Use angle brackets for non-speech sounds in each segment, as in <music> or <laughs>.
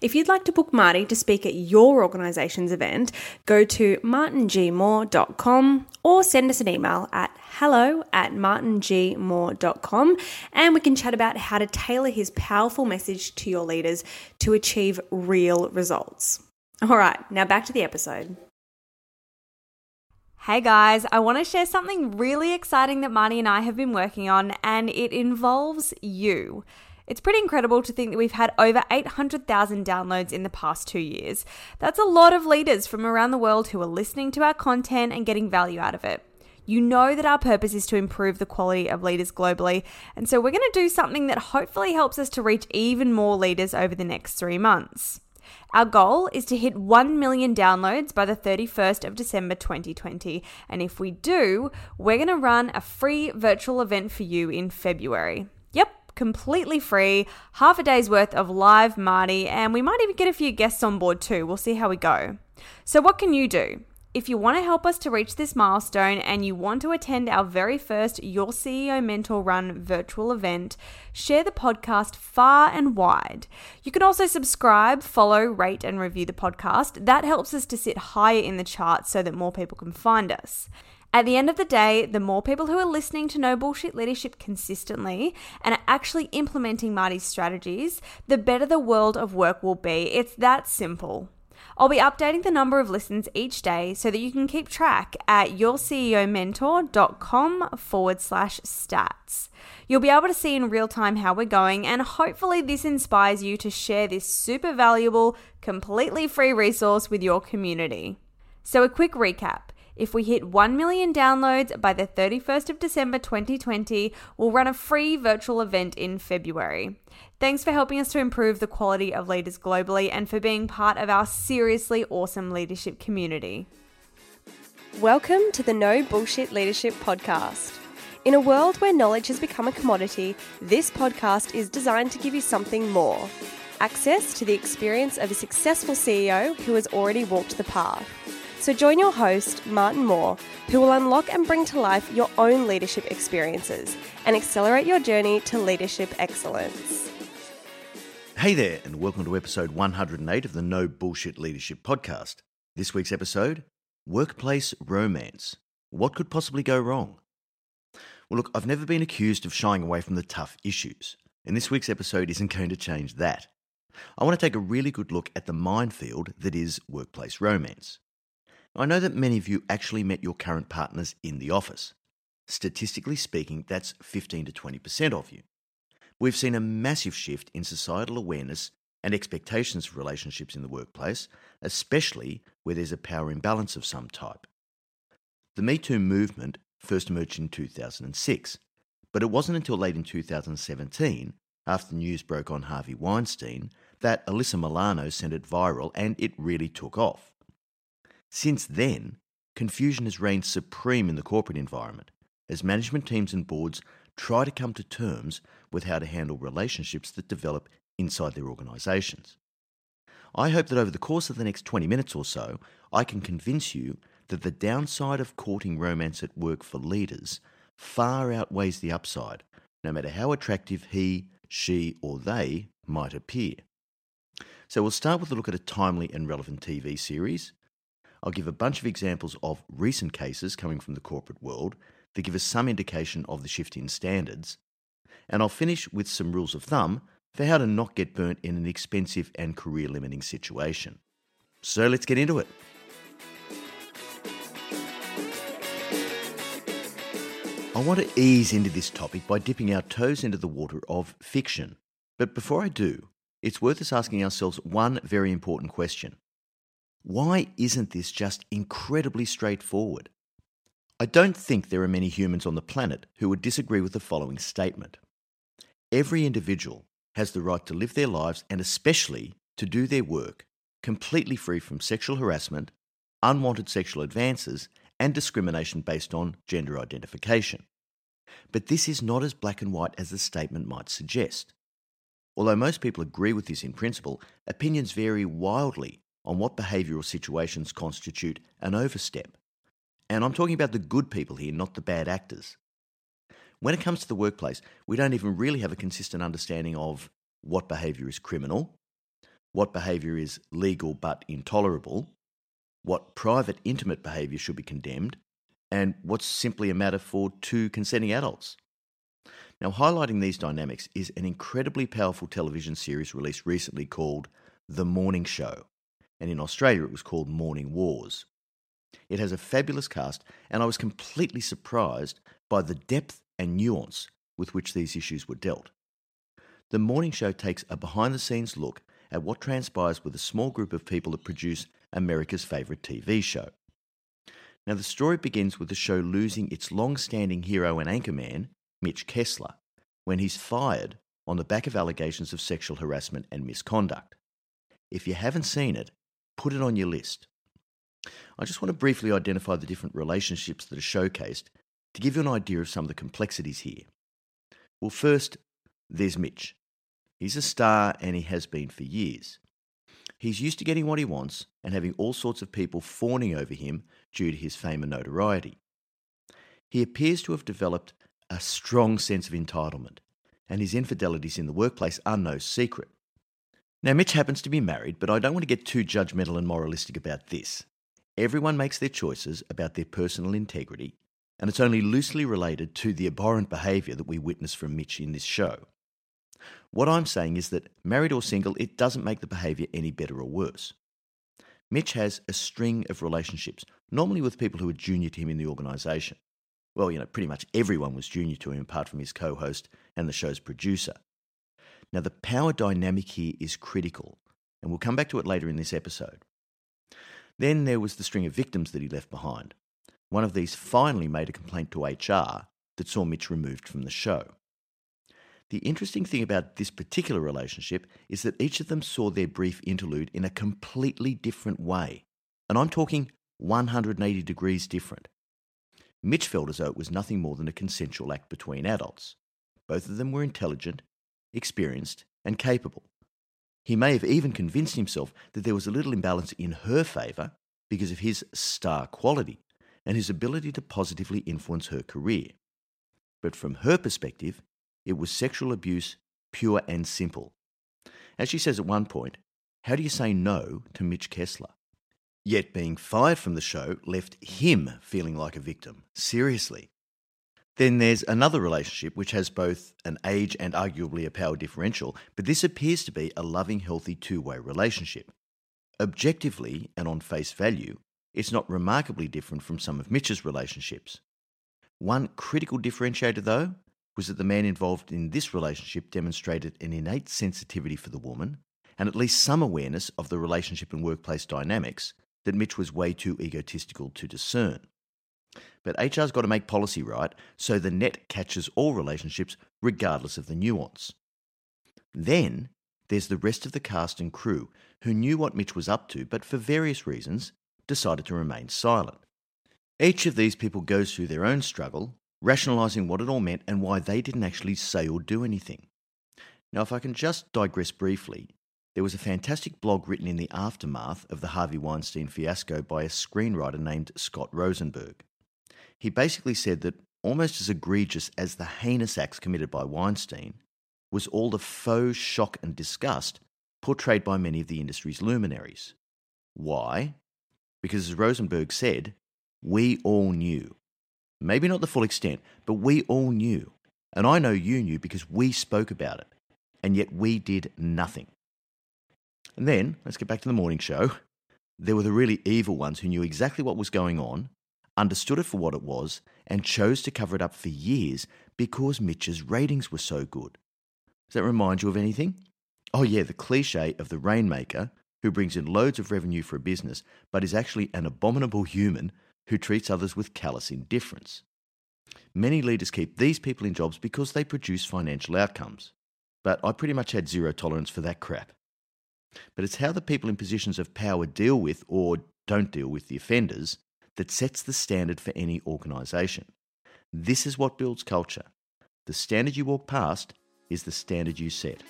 If you'd like to book Marty to speak at your organisation's event, go to martingmoore.com or send us an email at hello at martingmoore.com and we can chat about how to tailor his powerful message to your leaders to achieve real results. All right, now back to the episode. Hey guys, I want to share something really exciting that Marty and I have been working on, and it involves you. It's pretty incredible to think that we've had over 800,000 downloads in the past two years. That's a lot of leaders from around the world who are listening to our content and getting value out of it. You know that our purpose is to improve the quality of leaders globally, and so we're going to do something that hopefully helps us to reach even more leaders over the next three months. Our goal is to hit 1 million downloads by the 31st of December 2020. And if we do, we're going to run a free virtual event for you in February. Yep, completely free, half a day's worth of live Marty, and we might even get a few guests on board too. We'll see how we go. So, what can you do? If you want to help us to reach this milestone and you want to attend our very first Your CEO Mentor Run virtual event, share the podcast far and wide. You can also subscribe, follow, rate, and review the podcast. That helps us to sit higher in the charts so that more people can find us. At the end of the day, the more people who are listening to No Bullshit Leadership consistently and are actually implementing Marty's strategies, the better the world of work will be. It's that simple. I'll be updating the number of listens each day so that you can keep track at yourceomentor.com forward slash stats. You'll be able to see in real time how we're going, and hopefully, this inspires you to share this super valuable, completely free resource with your community. So, a quick recap. If we hit 1 million downloads by the 31st of December 2020, we'll run a free virtual event in February. Thanks for helping us to improve the quality of leaders globally and for being part of our seriously awesome leadership community. Welcome to the No Bullshit Leadership Podcast. In a world where knowledge has become a commodity, this podcast is designed to give you something more access to the experience of a successful CEO who has already walked the path. So join your host, Martin Moore, who will unlock and bring to life your own leadership experiences and accelerate your journey to leadership excellence. Hey there, and welcome to episode 108 of the No Bullshit Leadership Podcast. This week's episode Workplace Romance What could possibly go wrong? Well, look, I've never been accused of shying away from the tough issues, and this week's episode isn't going to change that. I want to take a really good look at the minefield that is workplace romance. I know that many of you actually met your current partners in the office. Statistically speaking, that's 15 to 20% of you. We've seen a massive shift in societal awareness and expectations of relationships in the workplace, especially where there's a power imbalance of some type. The Me Too movement first emerged in 2006, but it wasn't until late in 2017, after news broke on Harvey Weinstein, that Alyssa Milano sent it viral and it really took off. Since then, confusion has reigned supreme in the corporate environment as management teams and boards try to come to terms with how to handle relationships that develop inside their organisations. I hope that over the course of the next 20 minutes or so, I can convince you that the downside of courting romance at work for leaders far outweighs the upside, no matter how attractive he, she, or they might appear. So we'll start with a look at a timely and relevant TV series. I'll give a bunch of examples of recent cases coming from the corporate world that give us some indication of the shift in standards. And I'll finish with some rules of thumb for how to not get burnt in an expensive and career limiting situation. So let's get into it. I want to ease into this topic by dipping our toes into the water of fiction. But before I do, it's worth us asking ourselves one very important question Why isn't this just incredibly straightforward? I don't think there are many humans on the planet who would disagree with the following statement Every individual has the right to live their lives and especially to do their work completely free from sexual harassment, unwanted sexual advances, and discrimination based on gender identification. But this is not as black and white as the statement might suggest. Although most people agree with this in principle, opinions vary wildly on what behavioural situations constitute an overstep. And I'm talking about the good people here, not the bad actors. When it comes to the workplace, we don't even really have a consistent understanding of what behaviour is criminal, what behaviour is legal but intolerable, what private intimate behaviour should be condemned, and what's simply a matter for two consenting adults. Now, highlighting these dynamics is an incredibly powerful television series released recently called The Morning Show, and in Australia it was called Morning Wars. It has a fabulous cast, and I was completely surprised by the depth and nuance with which these issues were dealt. The morning show takes a behind the scenes look at what transpires with a small group of people that produce America's favourite TV show. Now, the story begins with the show losing its long standing hero and anchorman, Mitch Kessler, when he's fired on the back of allegations of sexual harassment and misconduct. If you haven't seen it, put it on your list. I just want to briefly identify the different relationships that are showcased to give you an idea of some of the complexities here. Well, first, there's Mitch. He's a star and he has been for years. He's used to getting what he wants and having all sorts of people fawning over him due to his fame and notoriety. He appears to have developed a strong sense of entitlement, and his infidelities in the workplace are no secret. Now, Mitch happens to be married, but I don't want to get too judgmental and moralistic about this. Everyone makes their choices about their personal integrity, and it's only loosely related to the abhorrent behaviour that we witness from Mitch in this show. What I'm saying is that, married or single, it doesn't make the behaviour any better or worse. Mitch has a string of relationships, normally with people who are junior to him in the organisation. Well, you know, pretty much everyone was junior to him apart from his co host and the show's producer. Now, the power dynamic here is critical, and we'll come back to it later in this episode. Then there was the string of victims that he left behind. One of these finally made a complaint to HR that saw Mitch removed from the show. The interesting thing about this particular relationship is that each of them saw their brief interlude in a completely different way. And I'm talking 180 degrees different. Mitch felt as though it was nothing more than a consensual act between adults. Both of them were intelligent, experienced, and capable. He may have even convinced himself that there was a little imbalance in her favour because of his star quality and his ability to positively influence her career. But from her perspective, it was sexual abuse, pure and simple. As she says at one point, how do you say no to Mitch Kessler? Yet being fired from the show left him feeling like a victim. Seriously. Then there's another relationship which has both an age and arguably a power differential, but this appears to be a loving, healthy two way relationship. Objectively and on face value, it's not remarkably different from some of Mitch's relationships. One critical differentiator, though, was that the man involved in this relationship demonstrated an innate sensitivity for the woman and at least some awareness of the relationship and workplace dynamics that Mitch was way too egotistical to discern. But HR's got to make policy right so the net catches all relationships regardless of the nuance. Then there's the rest of the cast and crew who knew what Mitch was up to, but for various reasons decided to remain silent. Each of these people goes through their own struggle, rationalising what it all meant and why they didn't actually say or do anything. Now, if I can just digress briefly, there was a fantastic blog written in the aftermath of the Harvey Weinstein fiasco by a screenwriter named Scott Rosenberg. He basically said that almost as egregious as the heinous acts committed by Weinstein was all the faux shock and disgust portrayed by many of the industry's luminaries. Why? Because as Rosenberg said, we all knew. Maybe not the full extent, but we all knew. And I know you knew because we spoke about it. And yet we did nothing. And then, let's get back to the morning show. There were the really evil ones who knew exactly what was going on, understood it for what it was, and chose to cover it up for years because Mitch's ratings were so good. Does that remind you of anything? Oh, yeah, the cliche of the rainmaker who brings in loads of revenue for a business but is actually an abominable human who treats others with callous indifference. Many leaders keep these people in jobs because they produce financial outcomes. But I pretty much had zero tolerance for that crap. But it's how the people in positions of power deal with or don't deal with the offenders that sets the standard for any organisation. This is what builds culture. The standard you walk past is the standard you set.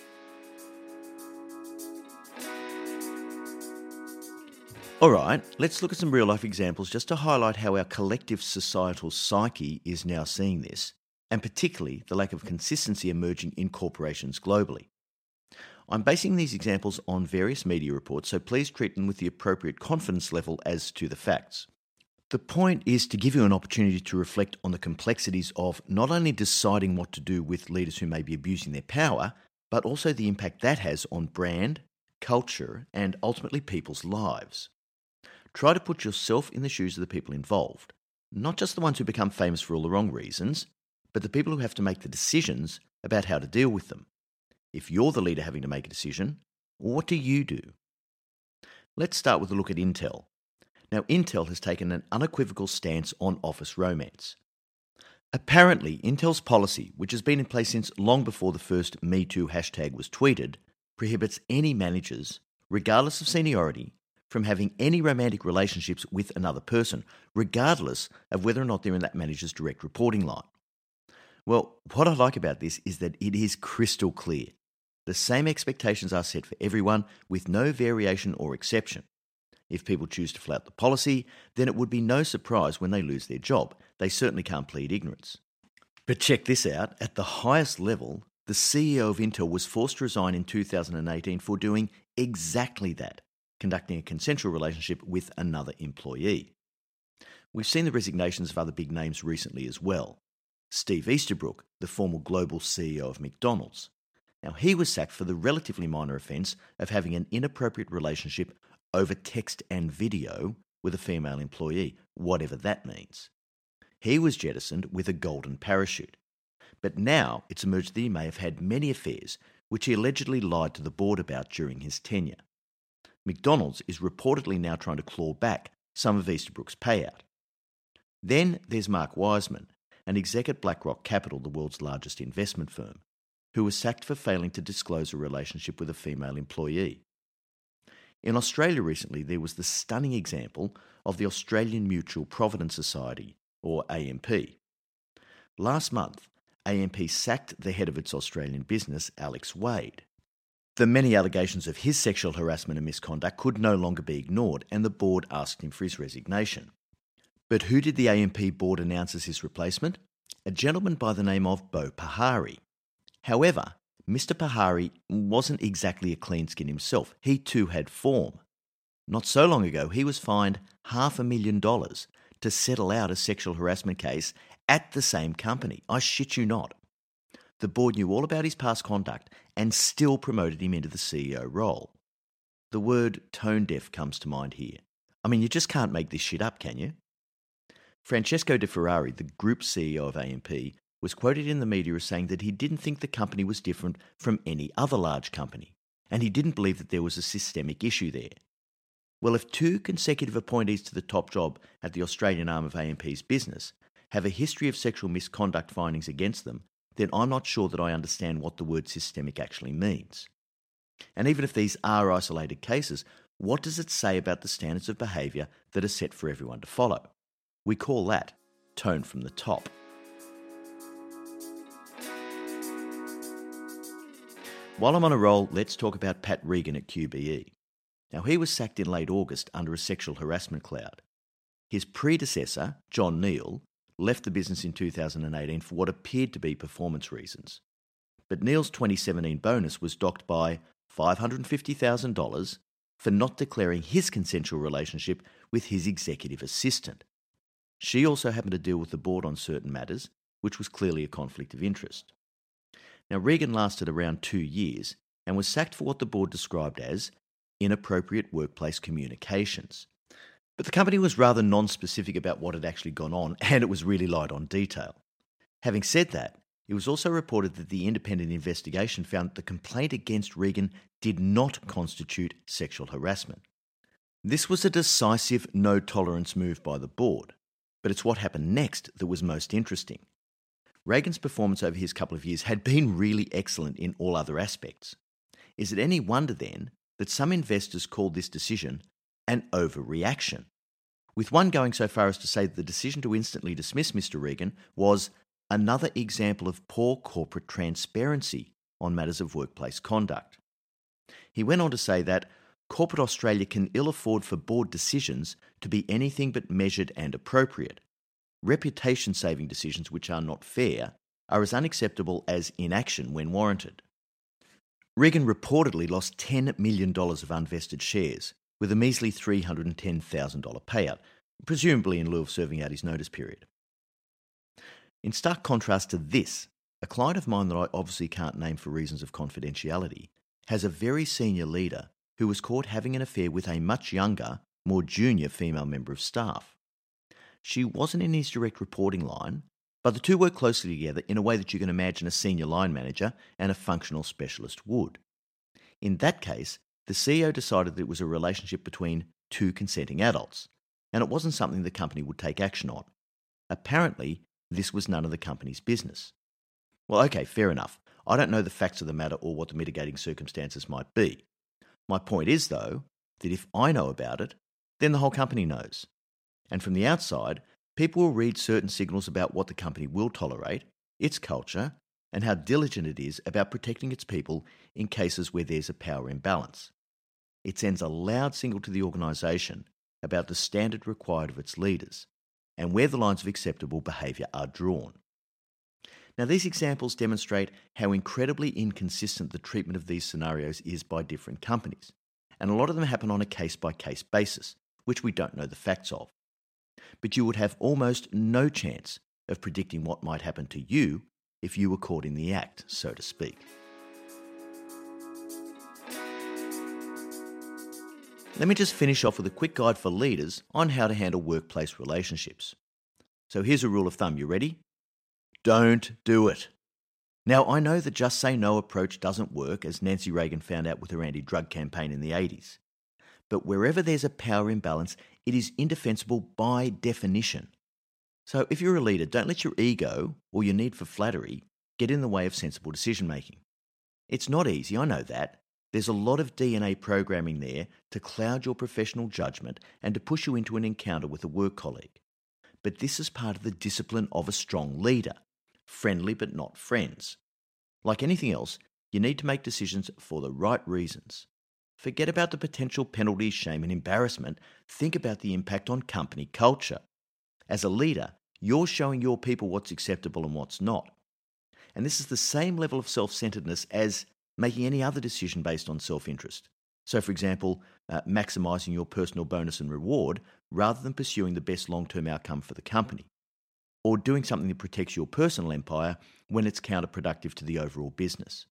Alright, let's look at some real life examples just to highlight how our collective societal psyche is now seeing this, and particularly the lack of consistency emerging in corporations globally. I'm basing these examples on various media reports, so please treat them with the appropriate confidence level as to the facts. The point is to give you an opportunity to reflect on the complexities of not only deciding what to do with leaders who may be abusing their power, but also the impact that has on brand, culture, and ultimately people's lives. Try to put yourself in the shoes of the people involved, not just the ones who become famous for all the wrong reasons, but the people who have to make the decisions about how to deal with them. If you're the leader having to make a decision, what do you do? Let's start with a look at Intel. Now, Intel has taken an unequivocal stance on office romance. Apparently, Intel's policy, which has been in place since long before the first MeToo hashtag was tweeted, prohibits any managers, regardless of seniority, from having any romantic relationships with another person, regardless of whether or not they're in that manager's direct reporting line. Well, what I like about this is that it is crystal clear. The same expectations are set for everyone with no variation or exception. If people choose to flout the policy, then it would be no surprise when they lose their job. They certainly can't plead ignorance. But check this out at the highest level, the CEO of Intel was forced to resign in 2018 for doing exactly that, conducting a consensual relationship with another employee. We've seen the resignations of other big names recently as well. Steve Easterbrook, the former global CEO of McDonald's, now, he was sacked for the relatively minor offence of having an inappropriate relationship over text and video with a female employee, whatever that means. He was jettisoned with a golden parachute. But now it's emerged that he may have had many affairs, which he allegedly lied to the board about during his tenure. McDonald's is reportedly now trying to claw back some of Easterbrook's payout. Then there's Mark Wiseman, an exec at BlackRock Capital, the world's largest investment firm who was sacked for failing to disclose a relationship with a female employee. In Australia recently, there was the stunning example of the Australian Mutual Provident Society, or AMP. Last month, AMP sacked the head of its Australian business, Alex Wade. The many allegations of his sexual harassment and misconduct could no longer be ignored, and the board asked him for his resignation. But who did the AMP board announce as his replacement? A gentleman by the name of Boe Pahari. However, Mr. Pahari wasn't exactly a clean skin himself. He too had form. Not so long ago, he was fined half a million dollars to settle out a sexual harassment case at the same company. I shit you not. The board knew all about his past conduct and still promoted him into the CEO role. The word tone deaf comes to mind here. I mean, you just can't make this shit up, can you? Francesco De Ferrari, the group CEO of AMP, was quoted in the media as saying that he didn't think the company was different from any other large company, and he didn't believe that there was a systemic issue there. Well, if two consecutive appointees to the top job at the Australian arm of AMP's business have a history of sexual misconduct findings against them, then I'm not sure that I understand what the word systemic actually means. And even if these are isolated cases, what does it say about the standards of behaviour that are set for everyone to follow? We call that tone from the top. While I'm on a roll, let's talk about Pat Regan at QBE. Now, he was sacked in late August under a sexual harassment cloud. His predecessor, John Neal, left the business in 2018 for what appeared to be performance reasons. But Neal's 2017 bonus was docked by $550,000 for not declaring his consensual relationship with his executive assistant. She also happened to deal with the board on certain matters, which was clearly a conflict of interest. Now, Regan lasted around two years and was sacked for what the board described as inappropriate workplace communications. But the company was rather non specific about what had actually gone on, <laughs> and it was really light on detail. Having said that, it was also reported that the independent investigation found that the complaint against Regan did not constitute sexual harassment. This was a decisive no tolerance move by the board, but it's what happened next that was most interesting. Regan's performance over his couple of years had been really excellent in all other aspects. Is it any wonder then that some investors called this decision an overreaction? With one going so far as to say that the decision to instantly dismiss Mr. Regan was another example of poor corporate transparency on matters of workplace conduct. He went on to say that corporate Australia can ill afford for board decisions to be anything but measured and appropriate. Reputation saving decisions which are not fair are as unacceptable as inaction when warranted. Regan reportedly lost $10 million of unvested shares, with a measly $310,000 payout, presumably in lieu of serving out his notice period. In stark contrast to this, a client of mine that I obviously can't name for reasons of confidentiality has a very senior leader who was caught having an affair with a much younger, more junior female member of staff. She wasn't in his direct reporting line, but the two worked closely together in a way that you can imagine a senior line manager and a functional specialist would. In that case, the CEO decided that it was a relationship between two consenting adults, and it wasn't something the company would take action on. Apparently, this was none of the company's business. Well, okay, fair enough. I don't know the facts of the matter or what the mitigating circumstances might be. My point is, though, that if I know about it, then the whole company knows. And from the outside, people will read certain signals about what the company will tolerate, its culture, and how diligent it is about protecting its people in cases where there's a power imbalance. It sends a loud signal to the organisation about the standard required of its leaders and where the lines of acceptable behaviour are drawn. Now, these examples demonstrate how incredibly inconsistent the treatment of these scenarios is by different companies, and a lot of them happen on a case by case basis, which we don't know the facts of. But you would have almost no chance of predicting what might happen to you if you were caught in the act, so to speak. Let me just finish off with a quick guide for leaders on how to handle workplace relationships. So here's a rule of thumb. You ready? Don't do it. Now, I know the just say no approach doesn't work, as Nancy Reagan found out with her anti drug campaign in the 80s. But wherever there's a power imbalance, it is indefensible by definition. So if you're a leader, don't let your ego or your need for flattery get in the way of sensible decision making. It's not easy, I know that, there's a lot of DNA programming there to cloud your professional judgment and to push you into an encounter with a work colleague. But this is part of the discipline of a strong leader friendly but not friends. Like anything else, you need to make decisions for the right reasons. Forget about the potential penalties, shame, and embarrassment. Think about the impact on company culture. As a leader, you're showing your people what's acceptable and what's not. And this is the same level of self centeredness as making any other decision based on self interest. So, for example, uh, maximizing your personal bonus and reward rather than pursuing the best long term outcome for the company. Or doing something that protects your personal empire when it's counterproductive to the overall business.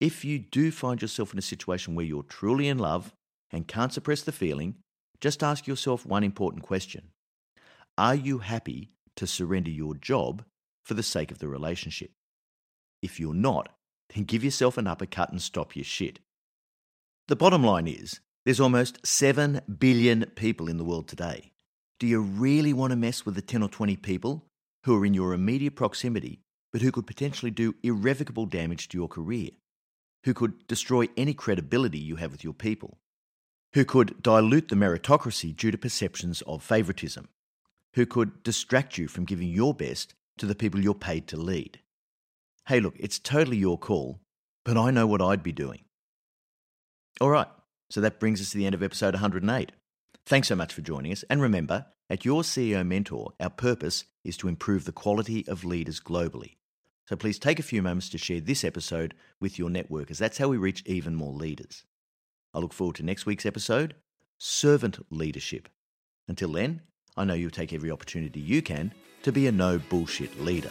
If you do find yourself in a situation where you're truly in love and can't suppress the feeling, just ask yourself one important question Are you happy to surrender your job for the sake of the relationship? If you're not, then give yourself an uppercut and stop your shit. The bottom line is there's almost 7 billion people in the world today. Do you really want to mess with the 10 or 20 people who are in your immediate proximity but who could potentially do irrevocable damage to your career? Who could destroy any credibility you have with your people? Who could dilute the meritocracy due to perceptions of favouritism? Who could distract you from giving your best to the people you're paid to lead? Hey, look, it's totally your call, but I know what I'd be doing. All right, so that brings us to the end of episode 108. Thanks so much for joining us. And remember, at Your CEO Mentor, our purpose is to improve the quality of leaders globally. So please take a few moments to share this episode with your network, as that's how we reach even more leaders. I look forward to next week's episode Servant Leadership. Until then, I know you'll take every opportunity you can to be a no bullshit leader.